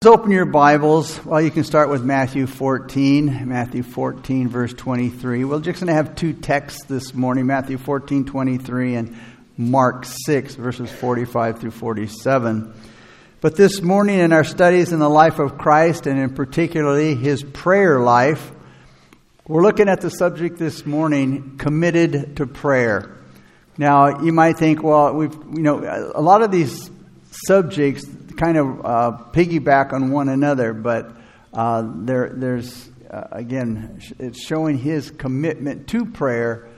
Let's open your Bibles. Well, you can start with Matthew 14, Matthew 14, verse 23. We're just going to have two texts this morning Matthew 14, 23, and Mark 6, verses 45 through 47. But this morning, in our studies in the life of Christ, and in particularly his prayer life, we're looking at the subject this morning committed to prayer. Now, you might think, well, we've, you know, a lot of these subjects kind of uh, piggyback on one another, but uh, there, there's, uh, again, it's showing his commitment to prayer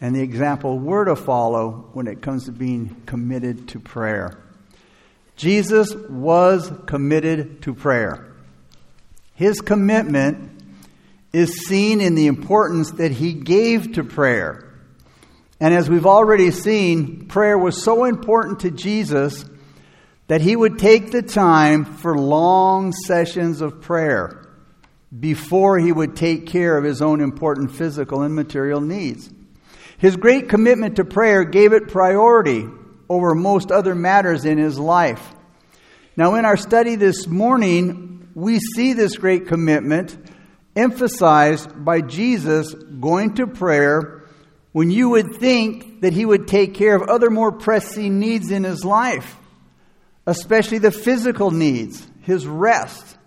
and the example we're to follow when it comes to being committed to prayer. Jesus was committed to prayer. His commitment is seen in the importance that he gave to prayer. And as we've already seen, prayer was so important to Jesus that he would take the time for long sessions of prayer before he would take care of his own important physical and material needs. His great commitment to prayer gave it priority over most other matters in his life. Now, in our study this morning, we see this great commitment emphasized by Jesus going to prayer when you would think that he would take care of other more pressing needs in his life especially the physical needs, his rest.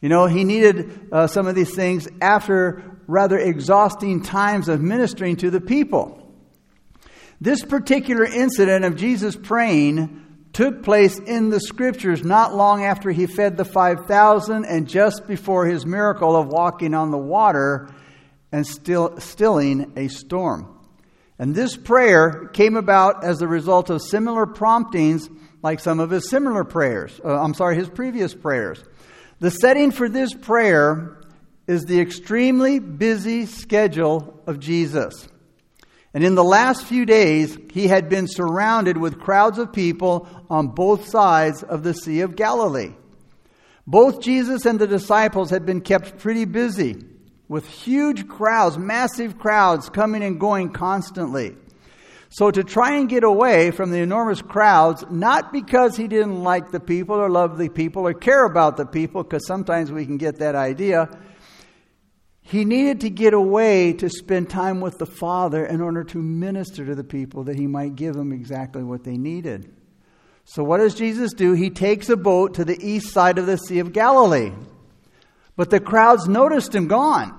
You know, he needed uh, some of these things after rather exhausting times of ministering to the people. This particular incident of Jesus praying took place in the scriptures not long after he fed the 5,000 and just before his miracle of walking on the water and still, stilling a storm. And this prayer came about as a result of similar promptings like some of his similar prayers. Uh, I'm sorry, his previous prayers. The setting for this prayer is the extremely busy schedule of Jesus. And in the last few days, he had been surrounded with crowds of people on both sides of the Sea of Galilee. Both Jesus and the disciples had been kept pretty busy with huge crowds, massive crowds coming and going constantly. So, to try and get away from the enormous crowds, not because he didn't like the people or love the people or care about the people, because sometimes we can get that idea, he needed to get away to spend time with the Father in order to minister to the people that he might give them exactly what they needed. So, what does Jesus do? He takes a boat to the east side of the Sea of Galilee. But the crowds noticed him gone.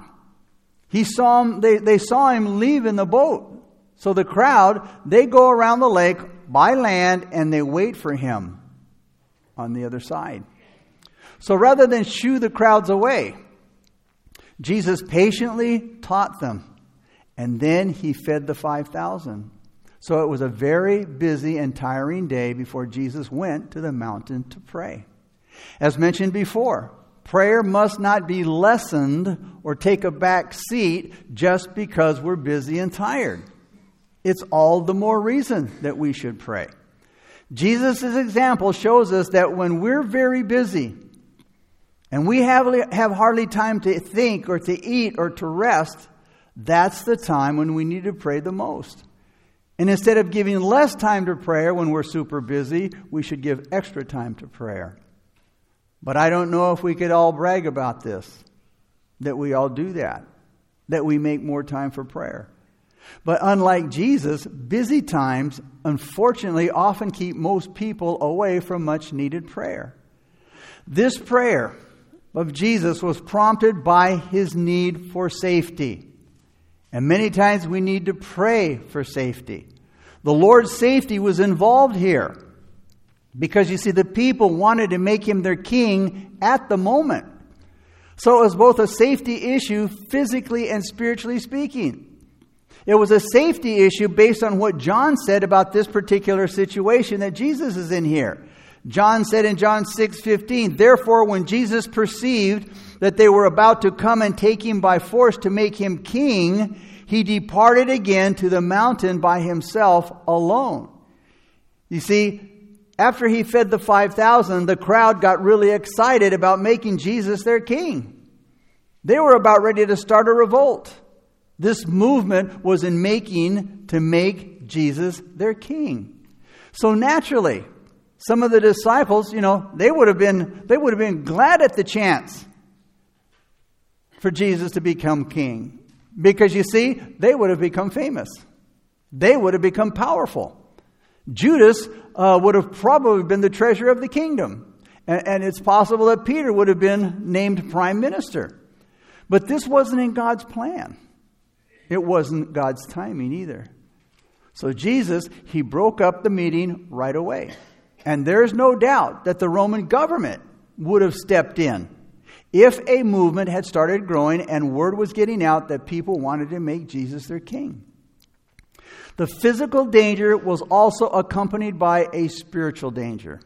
He saw him, they, they saw him leave in the boat. So the crowd, they go around the lake by land and they wait for him on the other side. So rather than shoo the crowds away, Jesus patiently taught them. And then he fed the 5,000. So it was a very busy and tiring day before Jesus went to the mountain to pray. As mentioned before, prayer must not be lessened or take a back seat just because we're busy and tired. It's all the more reason that we should pray. Jesus' example shows us that when we're very busy and we have, have hardly time to think or to eat or to rest, that's the time when we need to pray the most. And instead of giving less time to prayer when we're super busy, we should give extra time to prayer. But I don't know if we could all brag about this, that we all do that, that we make more time for prayer. But unlike Jesus, busy times unfortunately often keep most people away from much needed prayer. This prayer of Jesus was prompted by his need for safety. And many times we need to pray for safety. The Lord's safety was involved here. Because you see, the people wanted to make him their king at the moment. So it was both a safety issue, physically and spiritually speaking. It was a safety issue based on what John said about this particular situation that Jesus is in here. John said in John 6:15, "Therefore when Jesus perceived that they were about to come and take him by force to make him king, he departed again to the mountain by himself alone." You see, after he fed the 5,000, the crowd got really excited about making Jesus their king. They were about ready to start a revolt. This movement was in making to make Jesus their king. So naturally, Some of the disciples, you know, they would have been, they would have been glad at the chance for Jesus to become king. Because you see, they would have become famous. They would have become powerful. Judas uh, would have probably been the treasurer of the kingdom. And, and it's possible that Peter would have been named prime minister. But this wasn't in God's plan. It wasn't God's timing either. So Jesus, he broke up the meeting right away. And there's no doubt that the Roman government would have stepped in if a movement had started growing and word was getting out that people wanted to make Jesus their king. The physical danger was also accompanied by a spiritual danger,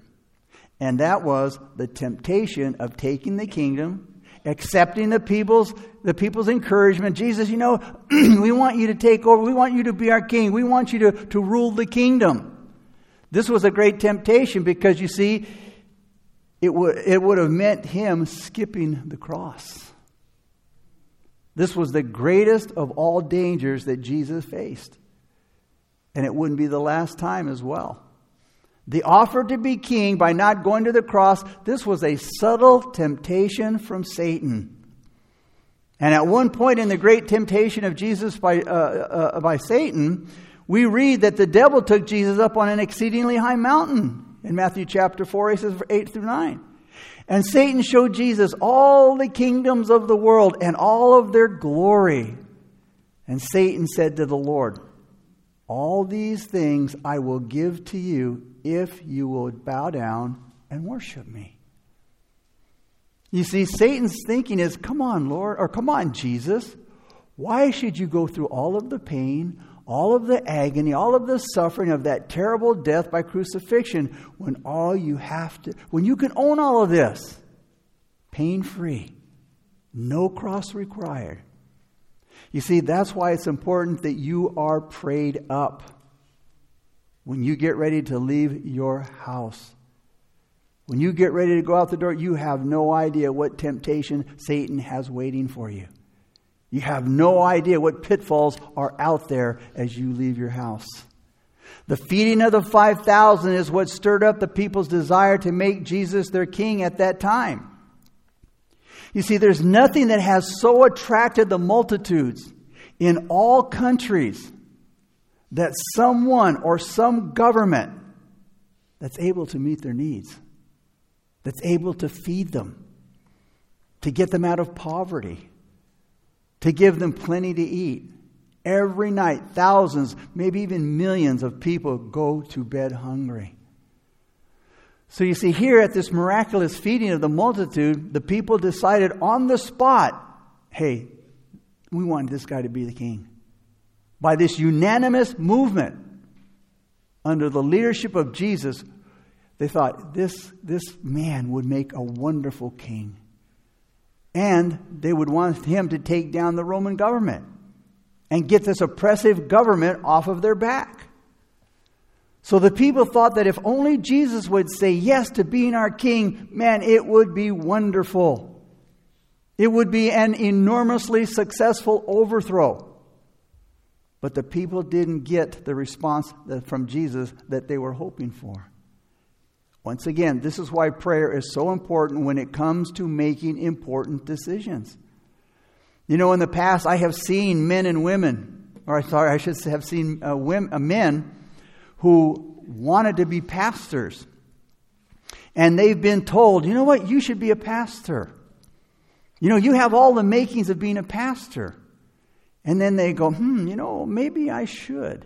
and that was the temptation of taking the kingdom, accepting the people's, the people's encouragement. Jesus, you know, we want you to take over, we want you to be our king, we want you to, to rule the kingdom. This was a great temptation because you see, it would, it would have meant him skipping the cross. This was the greatest of all dangers that Jesus faced. And it wouldn't be the last time as well. The offer to be king by not going to the cross, this was a subtle temptation from Satan. And at one point in the great temptation of Jesus by, uh, uh, by Satan, we read that the devil took Jesus up on an exceedingly high mountain. In Matthew chapter 4, he says 8 through 9. And Satan showed Jesus all the kingdoms of the world and all of their glory. And Satan said to the Lord, All these things I will give to you if you will bow down and worship me. You see, Satan's thinking is, Come on, Lord, or come on, Jesus. Why should you go through all of the pain, all of the agony, all of the suffering of that terrible death by crucifixion when all you have to, when you can own all of this pain free, no cross required. You see, that's why it's important that you are prayed up when you get ready to leave your house. When you get ready to go out the door, you have no idea what temptation Satan has waiting for you. You have no idea what pitfalls are out there as you leave your house. The feeding of the 5,000 is what stirred up the people's desire to make Jesus their king at that time. You see, there's nothing that has so attracted the multitudes in all countries that someone or some government that's able to meet their needs, that's able to feed them, to get them out of poverty to give them plenty to eat. Every night, thousands, maybe even millions of people go to bed hungry. So you see, here at this miraculous feeding of the multitude, the people decided on the spot hey, we want this guy to be the king. By this unanimous movement under the leadership of Jesus, they thought this, this man would make a wonderful king. And they would want him to take down the Roman government and get this oppressive government off of their back. So the people thought that if only Jesus would say yes to being our king, man, it would be wonderful. It would be an enormously successful overthrow. But the people didn't get the response from Jesus that they were hoping for. Once again, this is why prayer is so important when it comes to making important decisions. You know, in the past, I have seen men and women, or sorry, I should have seen uh, women, uh, men who wanted to be pastors. And they've been told, you know what, you should be a pastor. You know, you have all the makings of being a pastor. And then they go, hmm, you know, maybe I should.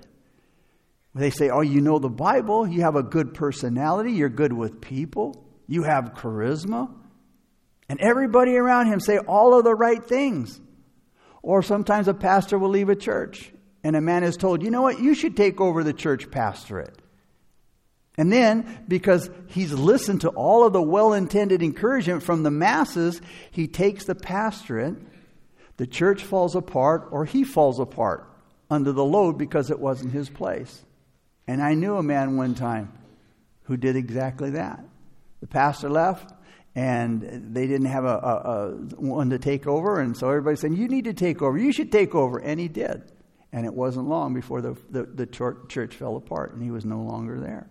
They say, Oh, you know the Bible. You have a good personality. You're good with people. You have charisma. And everybody around him say all of the right things. Or sometimes a pastor will leave a church and a man is told, You know what? You should take over the church pastorate. And then, because he's listened to all of the well intended encouragement from the masses, he takes the pastorate. The church falls apart, or he falls apart under the load because it wasn't his place. And I knew a man one time who did exactly that. The pastor left, and they didn't have a, a, a, one to take over, and so everybody said, "You need to take over. You should take over," and he did. And it wasn't long before the, the, the church fell apart, and he was no longer there.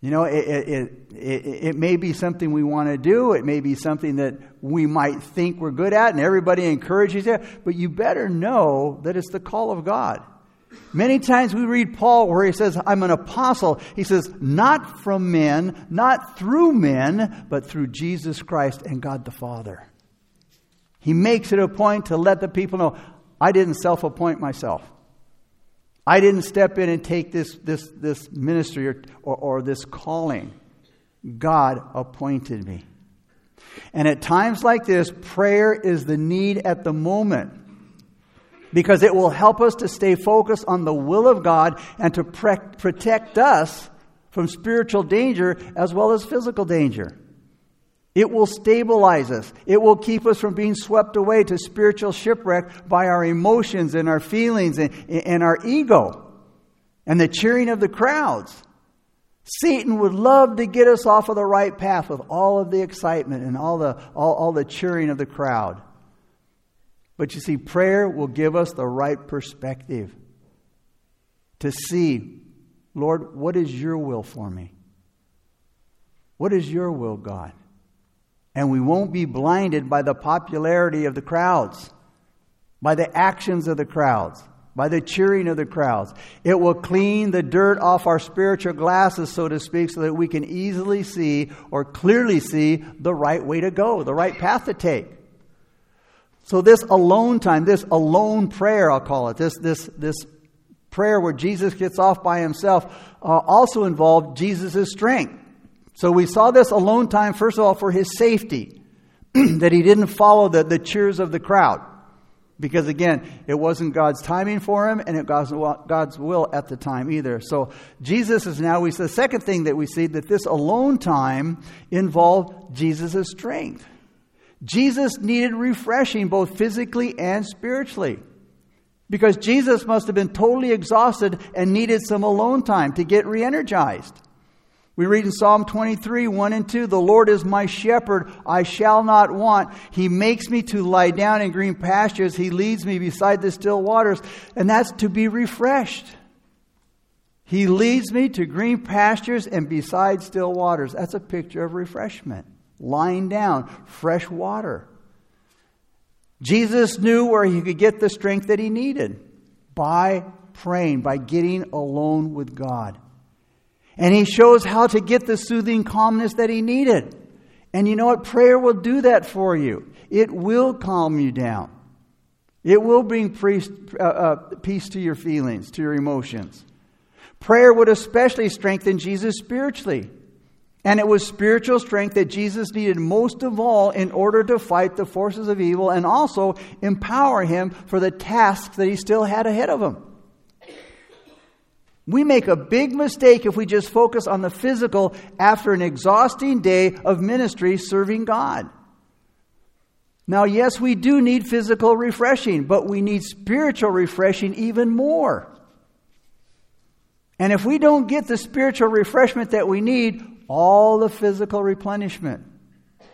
You know, it, it, it, it, may be something we want to do. It may be something that we might think we're good at, and everybody encourages it. But you better know that it's the call of God. Many times we read Paul where he says, I'm an apostle. He says, not from men, not through men, but through Jesus Christ and God the Father. He makes it a point to let the people know, I didn't self appoint myself. I didn't step in and take this, this, this ministry or, or, or this calling. God appointed me. And at times like this, prayer is the need at the moment because it will help us to stay focused on the will of God and to pre- protect us from spiritual danger as well as physical danger. It will stabilize us. It will keep us from being swept away to spiritual shipwreck by our emotions and our feelings and, and our ego and the cheering of the crowds. Satan would love to get us off of the right path with all of the excitement and all the, all, all the cheering of the crowd. But you see, prayer will give us the right perspective to see, Lord, what is your will for me? What is your will, God? And we won't be blinded by the popularity of the crowds, by the actions of the crowds, by the cheering of the crowds. It will clean the dirt off our spiritual glasses, so to speak, so that we can easily see or clearly see the right way to go, the right path to take. So this alone time, this alone prayer, I'll call it, this, this, this prayer where Jesus gets off by himself, uh, also involved Jesus' strength. So we saw this alone time, first of all, for his safety, that he didn't follow the, the cheers of the crowd. Because again, it wasn't God's timing for him, and it wasn't God's will at the time either. So Jesus is now, we see the second thing that we see that this alone time involved Jesus' strength. Jesus needed refreshing both physically and spiritually. Because Jesus must have been totally exhausted and needed some alone time to get re energized. We read in Psalm 23, 1 and 2, The Lord is my shepherd, I shall not want. He makes me to lie down in green pastures. He leads me beside the still waters. And that's to be refreshed. He leads me to green pastures and beside still waters. That's a picture of refreshment. Lying down, fresh water. Jesus knew where he could get the strength that he needed by praying, by getting alone with God. And he shows how to get the soothing calmness that he needed. And you know what? Prayer will do that for you. It will calm you down. It will bring peace, uh, uh, peace to your feelings, to your emotions. Prayer would especially strengthen Jesus spiritually. And it was spiritual strength that Jesus needed most of all in order to fight the forces of evil and also empower him for the tasks that he still had ahead of him. We make a big mistake if we just focus on the physical after an exhausting day of ministry serving God. Now, yes, we do need physical refreshing, but we need spiritual refreshing even more. And if we don't get the spiritual refreshment that we need, all the physical replenishment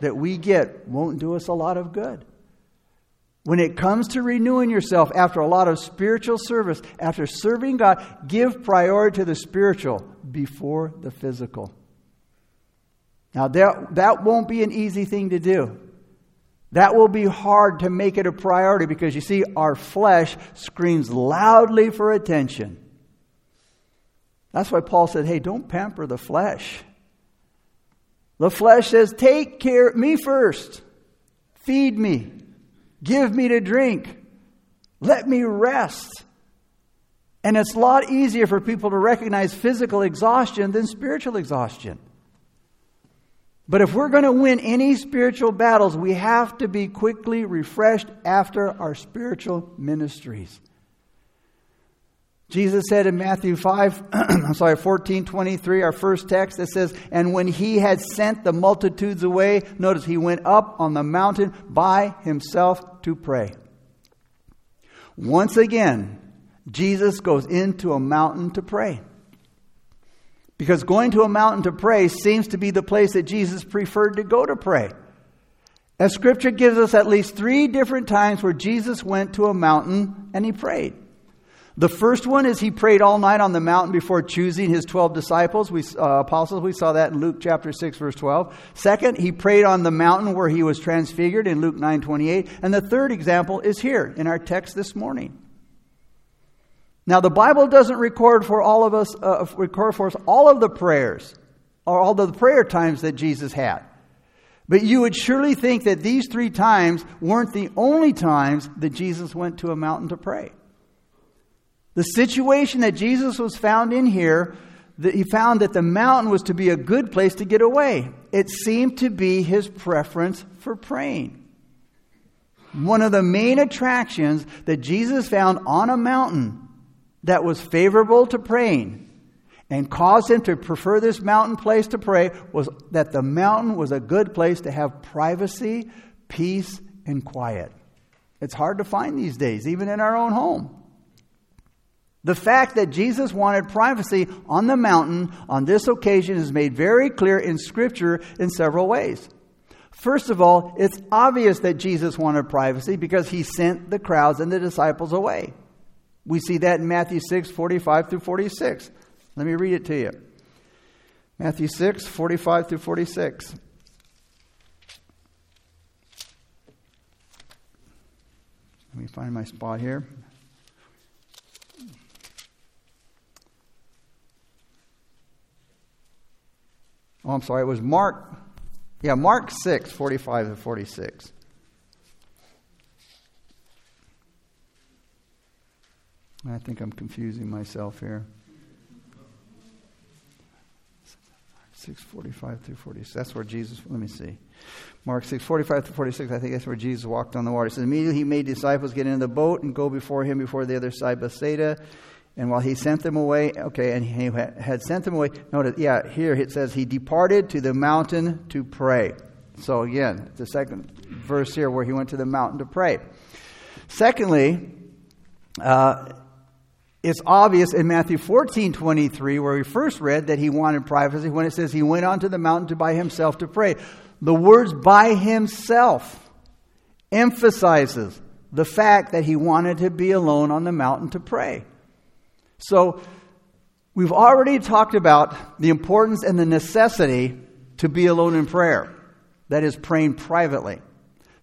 that we get won't do us a lot of good. When it comes to renewing yourself after a lot of spiritual service, after serving God, give priority to the spiritual before the physical. Now, that, that won't be an easy thing to do. That will be hard to make it a priority because you see, our flesh screams loudly for attention. That's why Paul said, hey, don't pamper the flesh. The flesh says, take care of me first. Feed me. Give me to drink. Let me rest. And it's a lot easier for people to recognize physical exhaustion than spiritual exhaustion. But if we're going to win any spiritual battles, we have to be quickly refreshed after our spiritual ministries. Jesus said in Matthew 5, I'm sorry, 14, 23, our first text, that says, And when he had sent the multitudes away, notice he went up on the mountain by himself to pray. Once again, Jesus goes into a mountain to pray. Because going to a mountain to pray seems to be the place that Jesus preferred to go to pray. As scripture gives us at least three different times where Jesus went to a mountain and he prayed. The first one is he prayed all night on the mountain before choosing his 12 disciples, we, uh, apostles. We saw that in Luke chapter 6, verse 12. Second, he prayed on the mountain where he was transfigured in Luke 9, 28. And the third example is here in our text this morning. Now, the Bible doesn't record for all of us, uh, record for us all of the prayers or all the prayer times that Jesus had. But you would surely think that these three times weren't the only times that Jesus went to a mountain to pray. The situation that Jesus was found in here, that he found that the mountain was to be a good place to get away. It seemed to be his preference for praying. One of the main attractions that Jesus found on a mountain that was favorable to praying and caused him to prefer this mountain place to pray was that the mountain was a good place to have privacy, peace, and quiet. It's hard to find these days, even in our own home. The fact that Jesus wanted privacy on the mountain on this occasion is made very clear in Scripture in several ways. First of all, it's obvious that Jesus wanted privacy because he sent the crowds and the disciples away. We see that in Matthew 6, 45 through 46. Let me read it to you. Matthew 6, 45 through 46. Let me find my spot here. Oh, I'm sorry, it was Mark. Yeah, Mark 6, 45 to 46. I think I'm confusing myself here. 645 through 46. That's where Jesus, let me see. Mark 6, 45 through 46, I think that's where Jesus walked on the water. It says, Immediately he made disciples get into the boat and go before him before the other side, Bethsaida. And while he sent them away, okay, and he had sent them away, notice, yeah, here it says he departed to the mountain to pray. So again, the second verse here where he went to the mountain to pray. Secondly, uh, it's obvious in Matthew 14 23, where we first read that he wanted privacy, when it says he went on to the mountain to by himself to pray. The words by himself emphasizes the fact that he wanted to be alone on the mountain to pray. So, we've already talked about the importance and the necessity to be alone in prayer. That is, praying privately.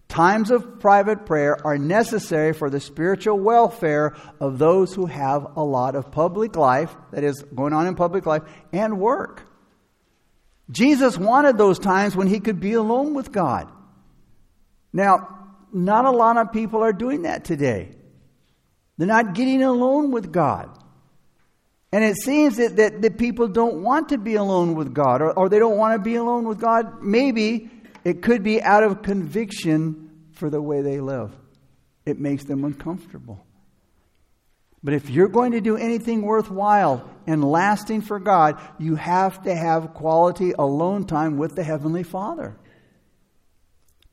Times of private prayer are necessary for the spiritual welfare of those who have a lot of public life, that is, going on in public life, and work. Jesus wanted those times when he could be alone with God. Now, not a lot of people are doing that today. They're not getting alone with God. And it seems that, that, people don't want to be alone with God, or, or they don't want to be alone with God. Maybe it could be out of conviction for the way they live. It makes them uncomfortable. But if you're going to do anything worthwhile and lasting for God, you have to have quality alone time with the Heavenly Father.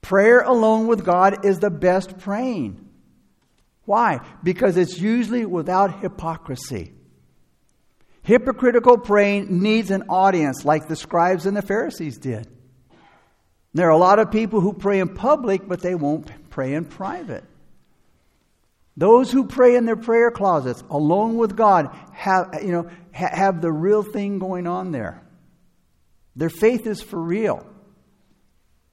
Prayer alone with God is the best praying. Why? Because it's usually without hypocrisy. Hypocritical praying needs an audience like the scribes and the Pharisees did. There are a lot of people who pray in public, but they won't pray in private. Those who pray in their prayer closets, alone with God, have, you know, ha- have the real thing going on there. Their faith is for real.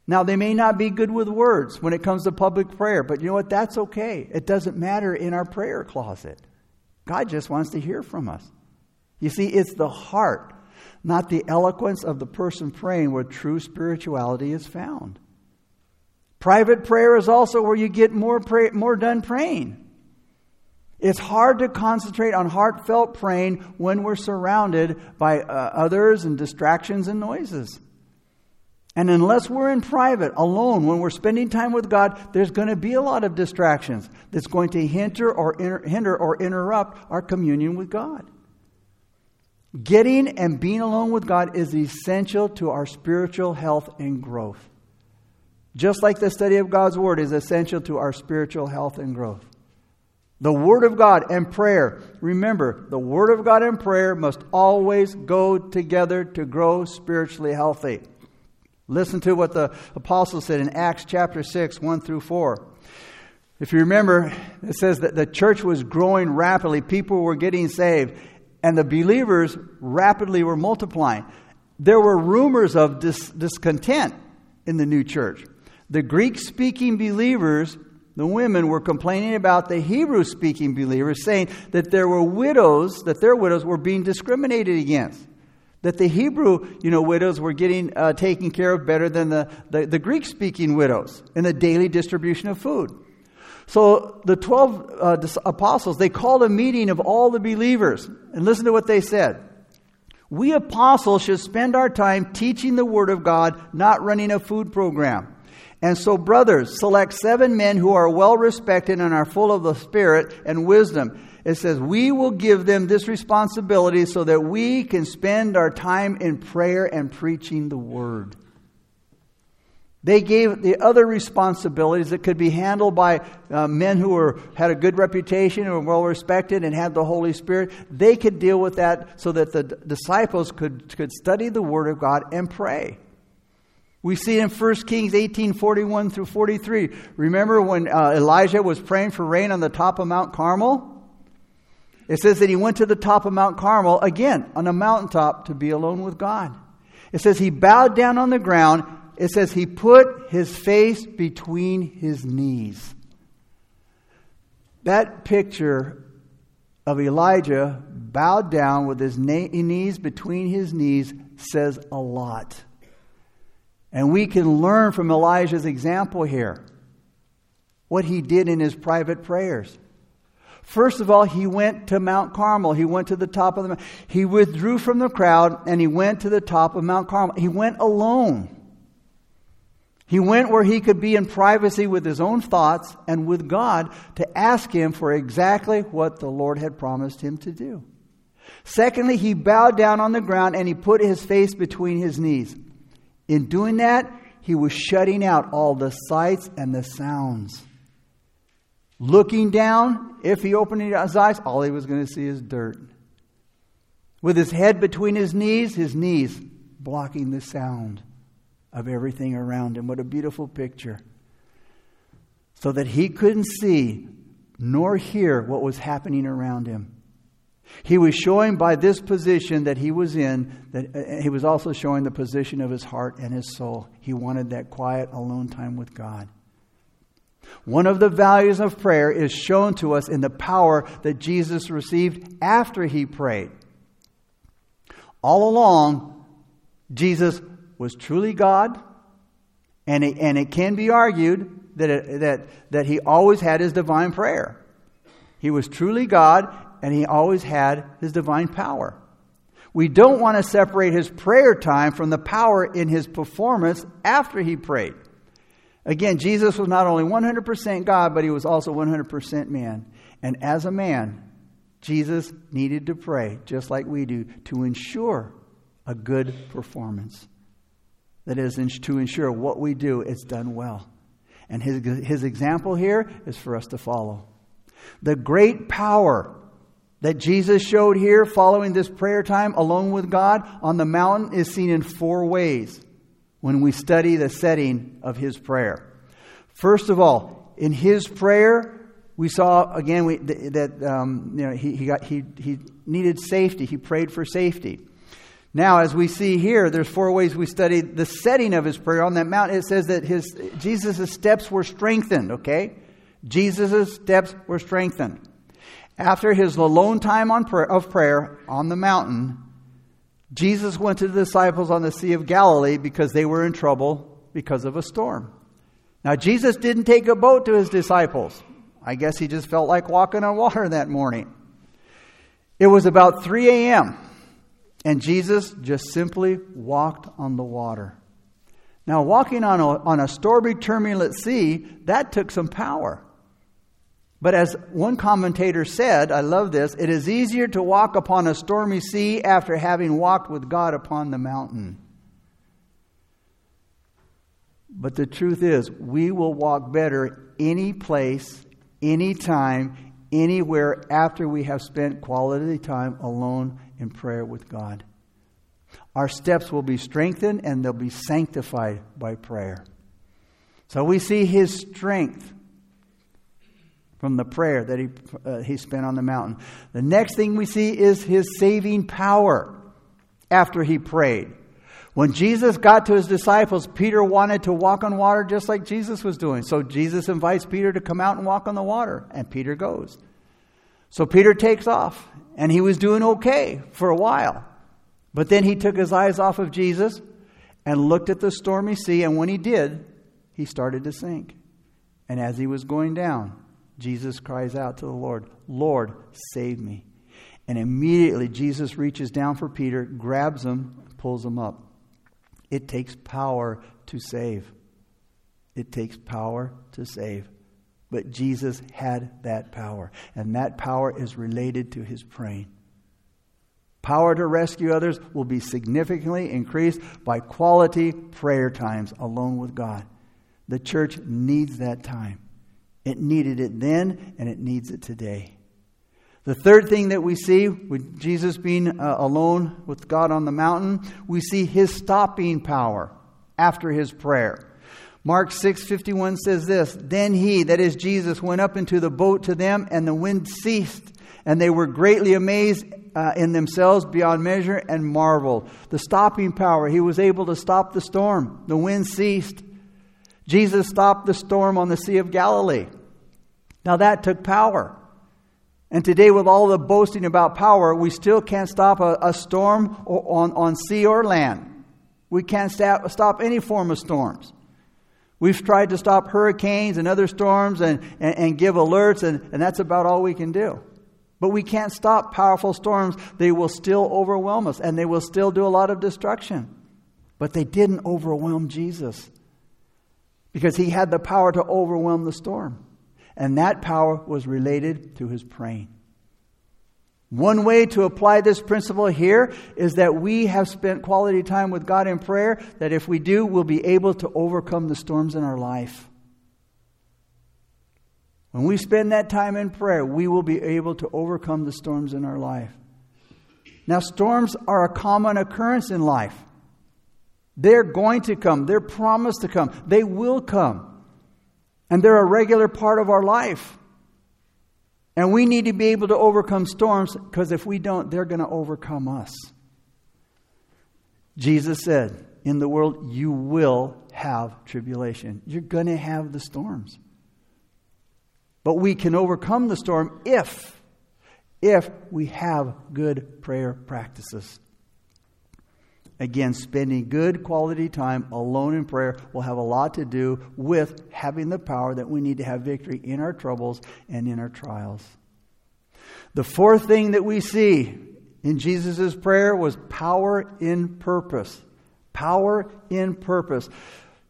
Now, they may not be good with words when it comes to public prayer, but you know what? That's okay. It doesn't matter in our prayer closet. God just wants to hear from us. You see, it's the heart, not the eloquence of the person praying, where true spirituality is found. Private prayer is also where you get more, pray, more done praying. It's hard to concentrate on heartfelt praying when we're surrounded by uh, others and distractions and noises. And unless we're in private, alone, when we're spending time with God, there's going to be a lot of distractions that's going to hinder or, inter- hinder or interrupt our communion with God. Getting and being alone with God is essential to our spiritual health and growth. Just like the study of God's Word is essential to our spiritual health and growth. The Word of God and prayer. Remember, the Word of God and prayer must always go together to grow spiritually healthy. Listen to what the apostle said in Acts chapter 6, 1 through 4. If you remember, it says that the church was growing rapidly, people were getting saved, and the believers rapidly were multiplying. There were rumors of dis- discontent in the new church. The Greek speaking believers, the women, were complaining about the Hebrew speaking believers, saying that there were widows, that their widows were being discriminated against. That the Hebrew you know, widows were getting uh, taken care of better than the, the, the Greek speaking widows in the daily distribution of food. So the 12 uh, apostles, they called a meeting of all the believers. And listen to what they said. We apostles should spend our time teaching the Word of God, not running a food program. And so, brothers, select seven men who are well respected and are full of the Spirit and wisdom. It says, We will give them this responsibility so that we can spend our time in prayer and preaching the Word. They gave the other responsibilities that could be handled by uh, men who were, had a good reputation and were well respected and had the Holy Spirit. They could deal with that so that the d- disciples could, could study the Word of God and pray. We see in 1 Kings 18 41 through 43. Remember when uh, Elijah was praying for rain on the top of Mount Carmel? It says that he went to the top of Mount Carmel, again, on a mountaintop to be alone with God. It says he bowed down on the ground it says he put his face between his knees. That picture of Elijah bowed down with his knees between his knees says a lot. And we can learn from Elijah's example here what he did in his private prayers. First of all, he went to Mount Carmel. He went to the top of the mountain. He withdrew from the crowd and he went to the top of Mount Carmel. He went alone. He went where he could be in privacy with his own thoughts and with God to ask him for exactly what the Lord had promised him to do. Secondly, he bowed down on the ground and he put his face between his knees. In doing that, he was shutting out all the sights and the sounds. Looking down, if he opened his eyes, all he was going to see is dirt. With his head between his knees, his knees blocking the sound of everything around him. What a beautiful picture. So that he couldn't see nor hear what was happening around him. He was showing by this position that he was in that uh, he was also showing the position of his heart and his soul. He wanted that quiet, alone time with God. One of the values of prayer is shown to us in the power that Jesus received after he prayed. All along, Jesus was truly God, and it, and it can be argued that, it, that, that he always had his divine prayer. He was truly God, and he always had his divine power. We don't want to separate his prayer time from the power in his performance after he prayed. Again, Jesus was not only 100% God, but he was also 100% man. And as a man, Jesus needed to pray, just like we do, to ensure a good performance. That is to ensure what we do is done well. And his, his example here is for us to follow. The great power that Jesus showed here following this prayer time alone with God on the mountain is seen in four ways when we study the setting of his prayer. First of all, in his prayer, we saw again we, that um, you know, he, he, got, he, he needed safety. He prayed for safety. Now, as we see here, there's four ways we study the setting of his prayer on that mountain. It says that his Jesus' steps were strengthened, okay? Jesus' steps were strengthened. After his alone time on prayer, of prayer on the mountain, Jesus went to the disciples on the Sea of Galilee because they were in trouble because of a storm. Now, Jesus didn't take a boat to his disciples. I guess he just felt like walking on water that morning. It was about 3 a.m. And Jesus just simply walked on the water. Now, walking on a, on a stormy, turbulent sea, that took some power. But as one commentator said, I love this, it is easier to walk upon a stormy sea after having walked with God upon the mountain. But the truth is, we will walk better any place, any time, anywhere after we have spent quality time alone in prayer with God. Our steps will be strengthened and they'll be sanctified by prayer. So we see his strength from the prayer that he, uh, he spent on the mountain. The next thing we see is his saving power after he prayed. When Jesus got to his disciples, Peter wanted to walk on water just like Jesus was doing. So Jesus invites Peter to come out and walk on the water, and Peter goes. So Peter takes off, and he was doing okay for a while. But then he took his eyes off of Jesus and looked at the stormy sea, and when he did, he started to sink. And as he was going down, Jesus cries out to the Lord, Lord, save me. And immediately Jesus reaches down for Peter, grabs him, pulls him up. It takes power to save. It takes power to save. But Jesus had that power, and that power is related to his praying. Power to rescue others will be significantly increased by quality prayer times alone with God. The church needs that time. It needed it then, and it needs it today. The third thing that we see with Jesus being uh, alone with God on the mountain, we see his stopping power after his prayer. Mark 6:51 says this, then he that is Jesus went up into the boat to them and the wind ceased and they were greatly amazed uh, in themselves beyond measure and marveled. The stopping power, he was able to stop the storm. The wind ceased. Jesus stopped the storm on the Sea of Galilee. Now that took power. And today, with all the boasting about power, we still can't stop a, a storm on, on sea or land. We can't stop, stop any form of storms. We've tried to stop hurricanes and other storms and, and, and give alerts, and, and that's about all we can do. But we can't stop powerful storms. They will still overwhelm us, and they will still do a lot of destruction. But they didn't overwhelm Jesus because he had the power to overwhelm the storm. And that power was related to his praying. One way to apply this principle here is that we have spent quality time with God in prayer, that if we do, we'll be able to overcome the storms in our life. When we spend that time in prayer, we will be able to overcome the storms in our life. Now, storms are a common occurrence in life. They're going to come, they're promised to come, they will come. And they're a regular part of our life. And we need to be able to overcome storms because if we don't, they're going to overcome us. Jesus said, In the world, you will have tribulation. You're going to have the storms. But we can overcome the storm if, if we have good prayer practices. Again, spending good quality time alone in prayer will have a lot to do with having the power that we need to have victory in our troubles and in our trials. The fourth thing that we see in Jesus' prayer was power in purpose. Power in purpose.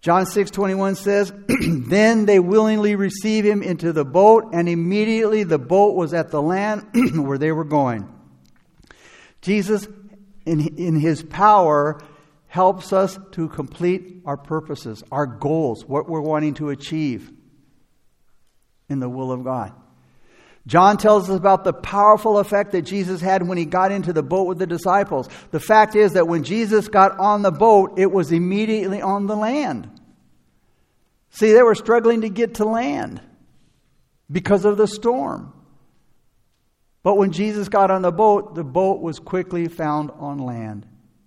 John 6 21 says, Then they willingly receive him into the boat, and immediately the boat was at the land where they were going. Jesus in, in his power helps us to complete our purposes, our goals, what we're wanting to achieve in the will of God. John tells us about the powerful effect that Jesus had when he got into the boat with the disciples. The fact is that when Jesus got on the boat, it was immediately on the land. See, they were struggling to get to land because of the storm. But when Jesus got on the boat, the boat was quickly found on land.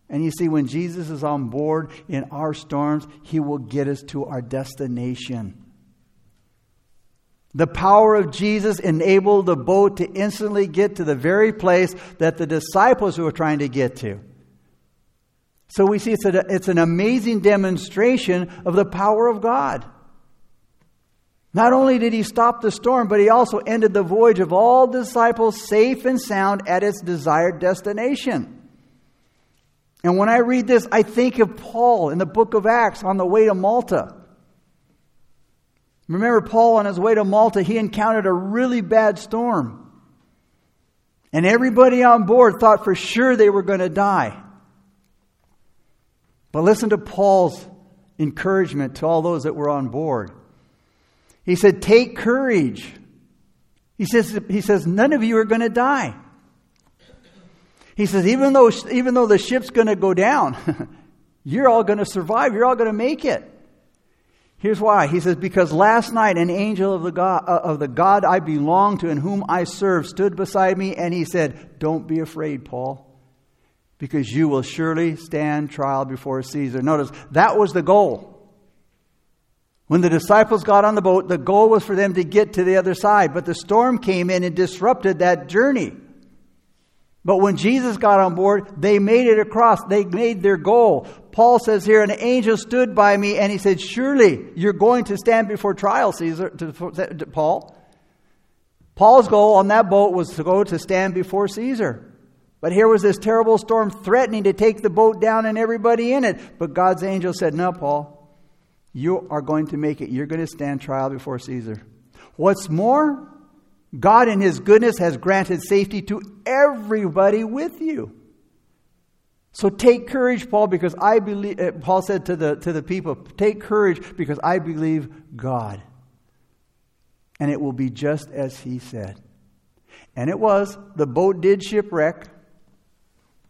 And you see, when Jesus is on board in our storms, he will get us to our destination. The power of Jesus enabled the boat to instantly get to the very place that the disciples were trying to get to. So we see it's, a, it's an amazing demonstration of the power of God. Not only did he stop the storm, but he also ended the voyage of all disciples safe and sound at its desired destination. And when I read this, I think of Paul in the book of Acts on the way to Malta. Remember, Paul on his way to Malta, he encountered a really bad storm. And everybody on board thought for sure they were going to die. But listen to Paul's encouragement to all those that were on board. He said, Take courage. He says, he says None of you are going to die. He says, even though, even though the ship's going to go down, you're all going to survive. You're all going to make it. Here's why. He says, Because last night an angel of the, God, uh, of the God I belong to and whom I serve stood beside me, and he said, Don't be afraid, Paul, because you will surely stand trial before Caesar. Notice, that was the goal. When the disciples got on the boat, the goal was for them to get to the other side, but the storm came in and disrupted that journey. But when Jesus got on board, they made it across. They made their goal. Paul says here, an angel stood by me and he said, Surely you're going to stand before trial, Caesar, to, to Paul. Paul's goal on that boat was to go to stand before Caesar. But here was this terrible storm threatening to take the boat down and everybody in it. But God's angel said, No, Paul, you are going to make it. You're going to stand trial before Caesar. What's more, God, in His goodness, has granted safety to everybody with you. So take courage, Paul, because I believe, uh, Paul said to the, to the people, take courage because I believe God. And it will be just as he said. And it was. The boat did shipwreck,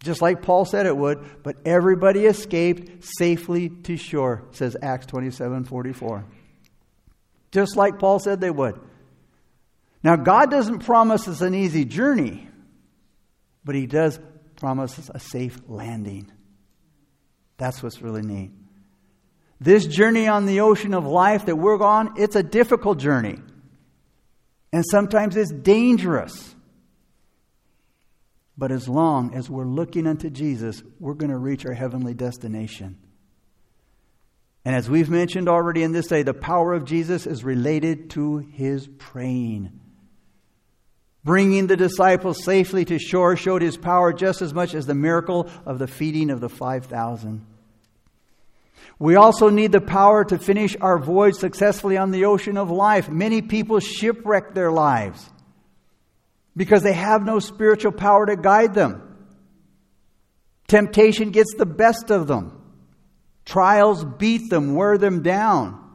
just like Paul said it would, but everybody escaped safely to shore, says Acts 27 44. Just like Paul said they would. Now, God doesn't promise us an easy journey, but He does promise us a safe landing. That's what's really neat. This journey on the ocean of life that we're on, it's a difficult journey. And sometimes it's dangerous. But as long as we're looking unto Jesus, we're going to reach our heavenly destination. And as we've mentioned already in this day, the power of Jesus is related to his praying. Bringing the disciples safely to shore showed his power just as much as the miracle of the feeding of the 5,000. We also need the power to finish our voyage successfully on the ocean of life. Many people shipwreck their lives because they have no spiritual power to guide them. Temptation gets the best of them. Trials beat them, wear them down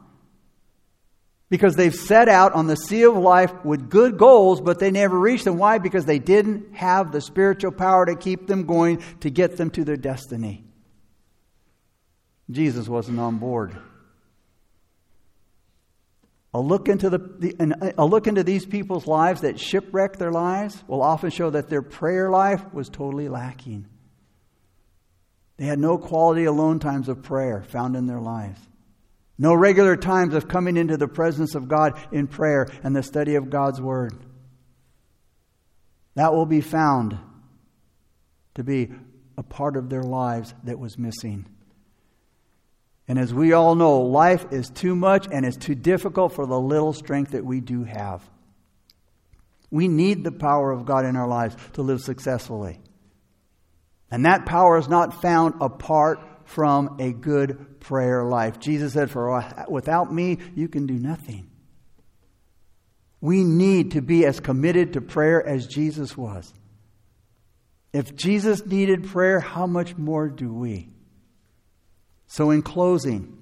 because they've set out on the sea of life with good goals, but they never reached them. Why? Because they didn't have the spiritual power to keep them going to get them to their destiny. Jesus wasn't on board. A look into the, the a look into these people's lives that shipwreck their lives will often show that their prayer life was totally lacking. They had no quality alone times of prayer found in their lives. No regular times of coming into the presence of God in prayer and the study of God's Word. That will be found to be a part of their lives that was missing. And as we all know, life is too much and it's too difficult for the little strength that we do have. We need the power of God in our lives to live successfully. And that power is not found apart from a good prayer life. Jesus said, For without me, you can do nothing. We need to be as committed to prayer as Jesus was. If Jesus needed prayer, how much more do we? So, in closing,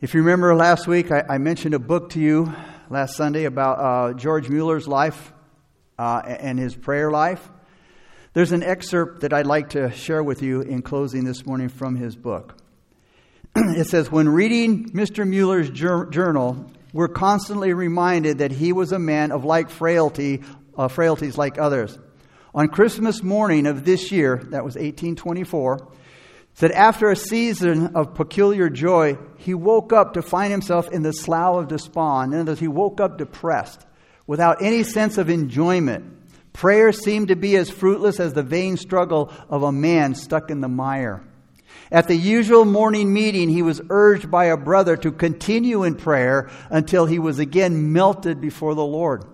if you remember last week, I, I mentioned a book to you last Sunday about uh, George Mueller's life uh, and his prayer life. There's an excerpt that I'd like to share with you in closing this morning from his book. it says, When reading Mr. Mueller's journal, we're constantly reminded that he was a man of like frailty, uh, frailties like others. On Christmas morning of this year, that was 1824, said after a season of peculiar joy, he woke up to find himself in the slough of despond. In other words, he woke up depressed, without any sense of enjoyment. Prayer seemed to be as fruitless as the vain struggle of a man stuck in the mire. At the usual morning meeting, he was urged by a brother to continue in prayer until he was again melted before the Lord.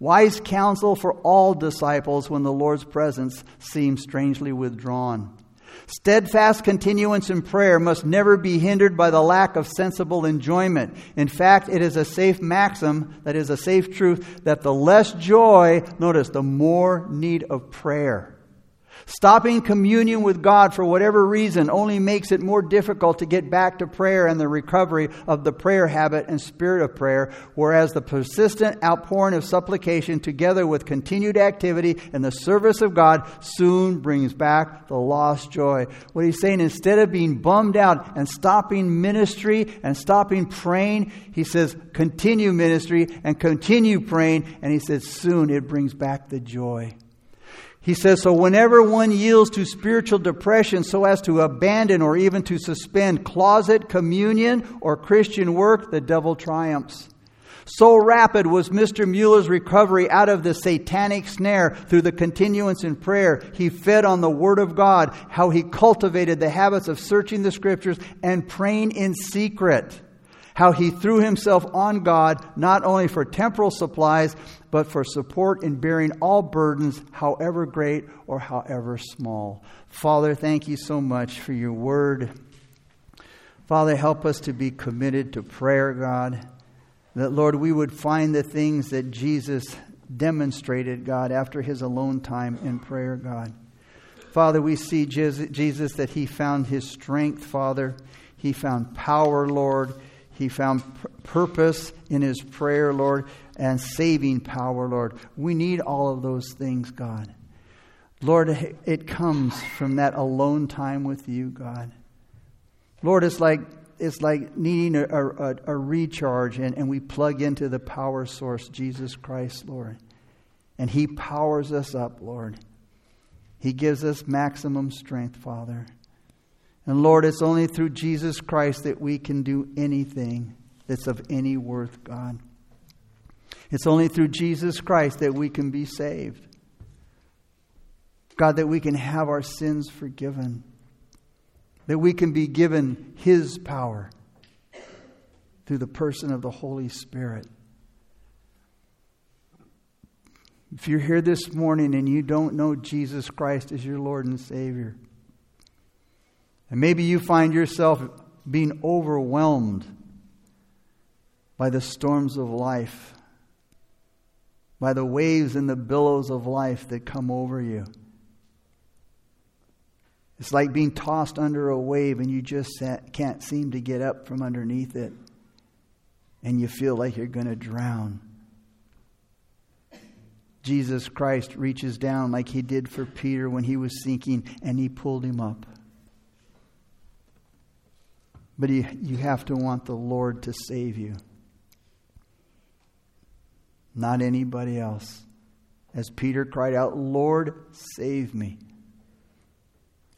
Wise counsel for all disciples when the Lord's presence seems strangely withdrawn. Steadfast continuance in prayer must never be hindered by the lack of sensible enjoyment. In fact, it is a safe maxim, that is a safe truth, that the less joy, notice, the more need of prayer. Stopping communion with God for whatever reason only makes it more difficult to get back to prayer and the recovery of the prayer habit and spirit of prayer, whereas the persistent outpouring of supplication together with continued activity in the service of God soon brings back the lost joy. What he's saying, instead of being bummed out and stopping ministry and stopping praying, he says, continue ministry and continue praying, and he says, soon it brings back the joy. He says, So whenever one yields to spiritual depression so as to abandon or even to suspend closet communion or Christian work, the devil triumphs. So rapid was Mr. Mueller's recovery out of the satanic snare through the continuance in prayer. He fed on the Word of God, how he cultivated the habits of searching the Scriptures and praying in secret how he threw himself on God not only for temporal supplies, but for support in bearing all burdens, however great or however small. Father, thank you so much for your word. Father, help us to be committed to prayer, God. That, Lord, we would find the things that Jesus demonstrated, God, after his alone time in prayer, God. Father, we see Jesus that he found his strength, Father. He found power, Lord. He found purpose in his prayer, Lord, and saving power, Lord. We need all of those things, God. Lord, it comes from that alone time with you, God. Lord, it's like it's like needing a, a, a recharge, and, and we plug into the power source, Jesus Christ, Lord. And He powers us up, Lord. He gives us maximum strength, Father. And Lord, it's only through Jesus Christ that we can do anything that's of any worth, God. It's only through Jesus Christ that we can be saved. God, that we can have our sins forgiven, that we can be given His power through the person of the Holy Spirit. If you're here this morning and you don't know Jesus Christ as your Lord and Savior, and maybe you find yourself being overwhelmed by the storms of life, by the waves and the billows of life that come over you. It's like being tossed under a wave and you just can't seem to get up from underneath it, and you feel like you're going to drown. Jesus Christ reaches down like he did for Peter when he was sinking, and he pulled him up. But you, you have to want the Lord to save you, not anybody else. As Peter cried out, Lord, save me.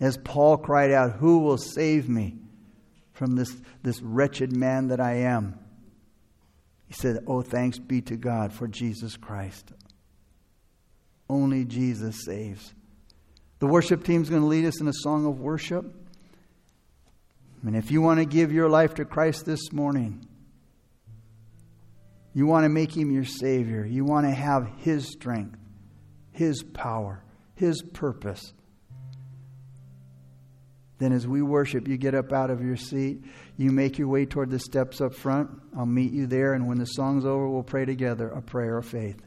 As Paul cried out, Who will save me from this, this wretched man that I am? He said, Oh, thanks be to God for Jesus Christ. Only Jesus saves. The worship team is going to lead us in a song of worship. And if you want to give your life to Christ this morning, you want to make him your Savior, you want to have his strength, his power, his purpose, then as we worship, you get up out of your seat, you make your way toward the steps up front. I'll meet you there, and when the song's over, we'll pray together a prayer of faith.